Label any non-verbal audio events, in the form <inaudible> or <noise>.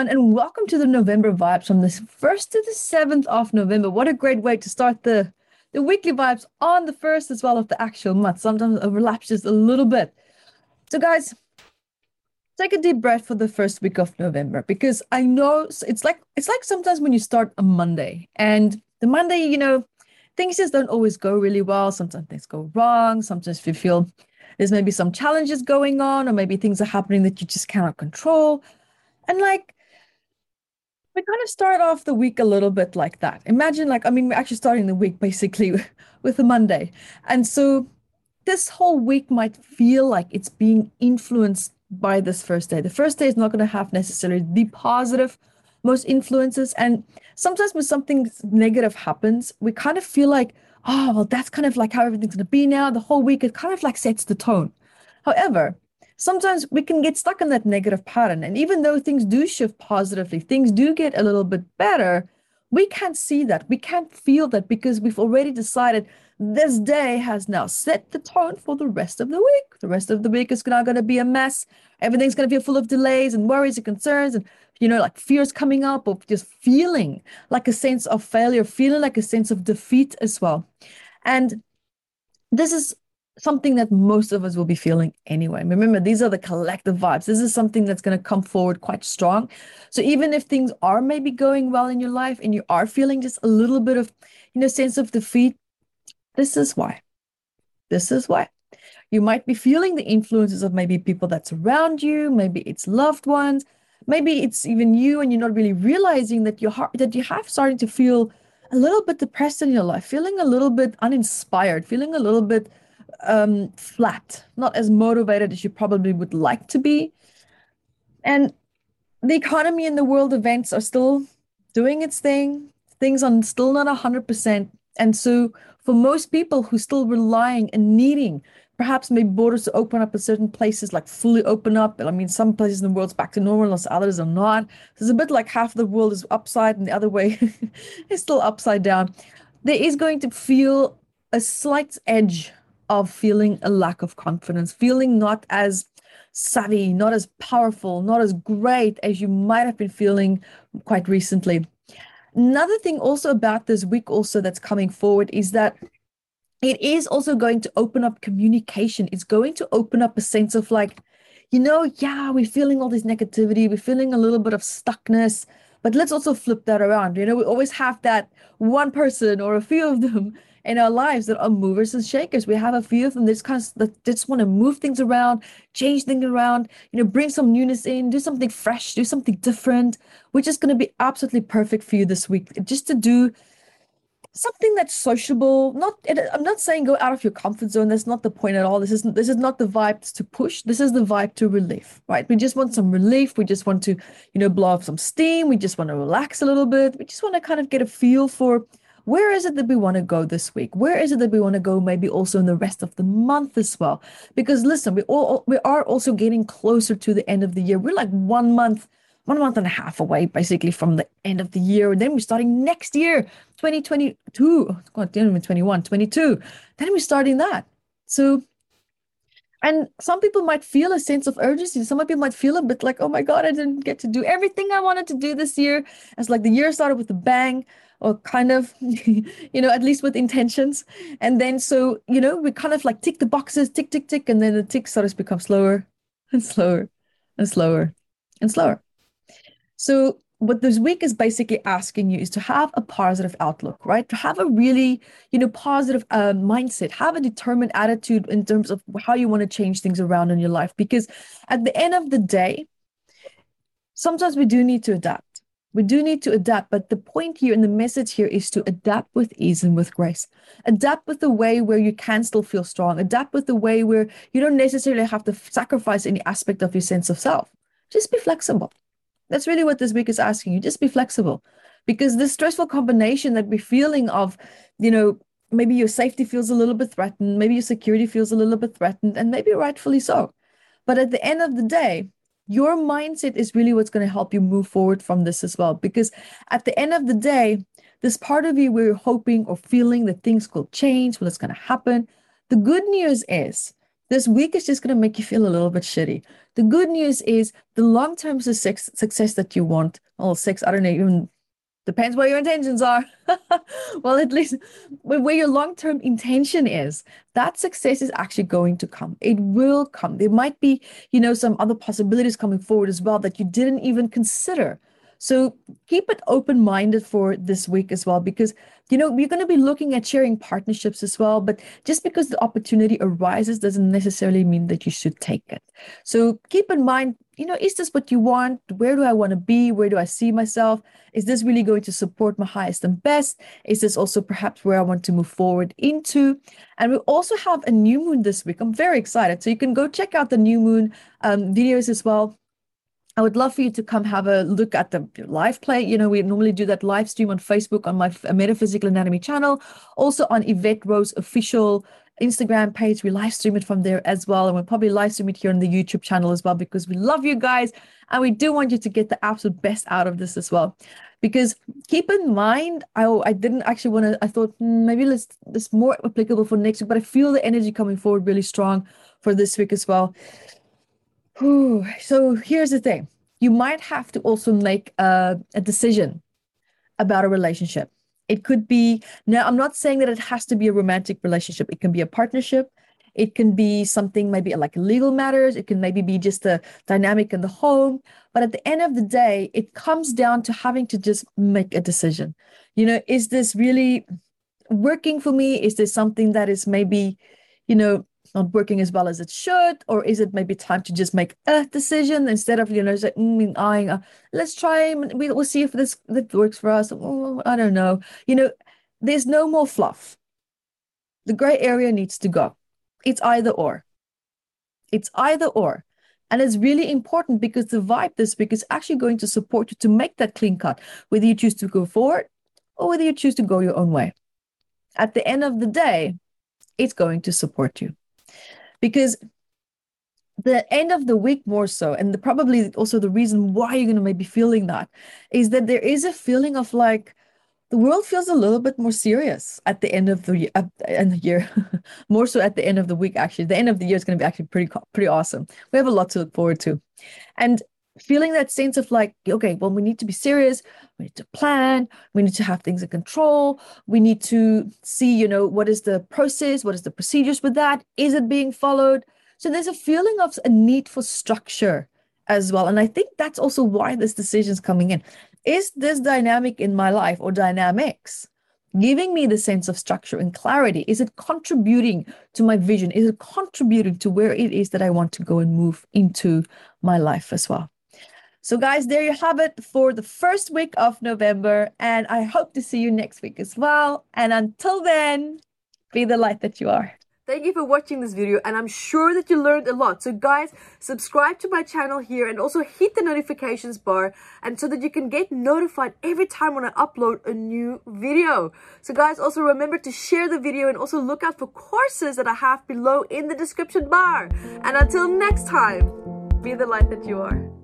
everyone, and welcome to the November vibes from the 1st to the 7th of November. What a great way to start the, the weekly vibes on the 1st as well of the actual month. Sometimes it overlaps just a little bit. So, guys, take a deep breath for the first week of November because I know it's like it's like sometimes when you start a Monday and the Monday, you know, things just don't always go really well. Sometimes things go wrong. Sometimes you feel there's maybe some challenges going on, or maybe things are happening that you just cannot control. And like, we kind of start off the week a little bit like that. Imagine, like, I mean, we're actually starting the week <laughs> basically with a Monday. And so this whole week might feel like it's being influenced by this first day. The first day is not going to have necessarily the positive most influences. And sometimes when something negative happens, we kind of feel like, oh, well, that's kind of like how everything's going to be now. The whole week, it kind of like sets the tone. However, sometimes we can get stuck in that negative pattern. And even though things do shift positively, things do get a little bit better, we can't see that. We can't feel that because we've already decided this day has now set the tone for the rest of the week. The rest of the week is now going to be a mess. Everything's going to be full of delays and worries and concerns and, you know, like fears coming up of just feeling like a sense of failure, feeling like a sense of defeat as well. And this is something that most of us will be feeling anyway. Remember, these are the collective vibes. This is something that's going to come forward quite strong. So even if things are maybe going well in your life and you are feeling just a little bit of, you know, sense of defeat, this is why. This is why. You might be feeling the influences of maybe people that surround you, maybe it's loved ones, maybe it's even you and you're not really realizing that your heart that you have starting to feel a little bit depressed in your life, feeling a little bit uninspired, feeling a little bit um, flat, not as motivated as you probably would like to be. And the economy and the world events are still doing its thing. Things are still not 100%. And so, for most people who are still relying and needing, perhaps maybe borders to open up in certain places, like fully open up. I mean, some places in the world's back to normal, and others are not. So it's a bit like half the world is upside and the other way <laughs> is still upside down. There is going to feel a slight edge of feeling a lack of confidence, feeling not as savvy, not as powerful, not as great as you might have been feeling quite recently. Another thing also about this week also that's coming forward is that it is also going to open up communication. It's going to open up a sense of like, you know, yeah, we're feeling all this negativity, we're feeling a little bit of stuckness, but let's also flip that around. You know, we always have that one person or a few of them <laughs> in our lives that are movers and shakers. We have a few of them kind of that just want to move things around, change things around, you know, bring some newness in, do something fresh, do something different, which is going to be absolutely perfect for you this week. Just to do something that's sociable. Not, I'm not saying go out of your comfort zone. That's not the point at all. This is this is not the vibe to push. This is the vibe to relief, right? We just want some relief. We just want to, you know, blow off some steam. We just want to relax a little bit. We just want to kind of get a feel for where is it that we want to go this week? Where is it that we want to go maybe also in the rest of the month as well? Because listen, we all we are also getting closer to the end of the year. We're like one month, one month and a half away basically from the end of the year. And then we're starting next year, 2022. God, even 21, 22. Then we're starting that. So and some people might feel a sense of urgency. Some people might feel a bit like, oh my God, I didn't get to do everything I wanted to do this year. It's like the year started with a bang or kind of, <laughs> you know, at least with intentions. And then so, you know, we kind of like tick the boxes, tick, tick, tick, and then the tick starts become slower and slower and slower and slower. So what this week is basically asking you is to have a positive outlook, right? To have a really, you know, positive uh, mindset, have a determined attitude in terms of how you want to change things around in your life. Because at the end of the day, sometimes we do need to adapt. We do need to adapt, but the point here and the message here is to adapt with ease and with grace. Adapt with the way where you can still feel strong. Adapt with the way where you don't necessarily have to sacrifice any aspect of your sense of self. Just be flexible. That's really what this week is asking you. Just be flexible. Because this stressful combination that we're feeling of, you know, maybe your safety feels a little bit threatened, maybe your security feels a little bit threatened, and maybe rightfully so. But at the end of the day, your mindset is really what's going to help you move forward from this as well. Because at the end of the day, this part of you where you're hoping or feeling that things will change, what's going to happen. The good news is this week is just going to make you feel a little bit shitty. The good news is the long-term success, success that you want, well, six, I don't know, even depends where your intentions are. <laughs> well, at least where your long term intention is, that success is actually going to come. It will come. There might be, you know, some other possibilities coming forward as well that you didn't even consider. So keep it open minded for this week as well, because, you know, we're going to be looking at sharing partnerships as well. But just because the opportunity arises doesn't necessarily mean that you should take it. So keep in mind, you know, is this what you want? Where do I want to be? Where do I see myself? Is this really going to support my highest and best? Is this also perhaps where I want to move forward into? And we also have a new moon this week. I'm very excited. So you can go check out the new moon um, videos as well I would love for you to come have a look at the live play. You know, we normally do that live stream on Facebook on my Metaphysical Anatomy channel, also on Evette Rose official Instagram page. We live stream it from there as well. And we'll probably live stream it here on the YouTube channel as well because we love you guys and we do want you to get the absolute best out of this as well. Because keep in mind, I, I didn't actually want to, I thought hmm, maybe let's, this more applicable for next week, but I feel the energy coming forward really strong for this week as well. So here's the thing you might have to also make a, a decision about a relationship. It could be, now, I'm not saying that it has to be a romantic relationship, it can be a partnership. It can be something maybe like legal matters. It can maybe be just a dynamic in the home. But at the end of the day, it comes down to having to just make a decision. You know, is this really working for me? Is this something that is maybe, you know, not working as well as it should or is it maybe time to just make a decision instead of you know like mm, eyeing uh, let's try we, we'll see if this that works for us i don't know. You know there's no more fluff. The gray area needs to go. It's either or. It's either or. And it's really important because the vibe this week is actually going to support you to make that clean cut whether you choose to go forward or whether you choose to go your own way. At the end of the day it's going to support you because the end of the week more so and the, probably also the reason why you're going to maybe feeling that is that there is a feeling of like the world feels a little bit more serious at the end of the, uh, end the year. <laughs> More so at the end of the week actually. The end of the year is going to be actually pretty pretty awesome. We have a lot to look forward to. And feeling that sense of like okay well we need to be serious we need to plan we need to have things in control we need to see you know what is the process what is the procedures with that is it being followed? So there's a feeling of a need for structure as well and i think that's also why this decision is coming in. Is this dynamic in my life or dynamics giving me the sense of structure and clarity? Is it contributing to my vision? Is it contributing to where it is that i want to go and move into my life as well so, guys, there you have it for the first week of November. And I hope to see you next week as well. And until then, be the light that you are. Thank you for watching this video and I'm sure that you learned a lot. So guys, subscribe to my channel here and also hit the notifications bar and so that you can get notified every time when I upload a new video. So guys, also remember to share the video and also look out for courses that I have below in the description bar. And until next time, be the light that you are.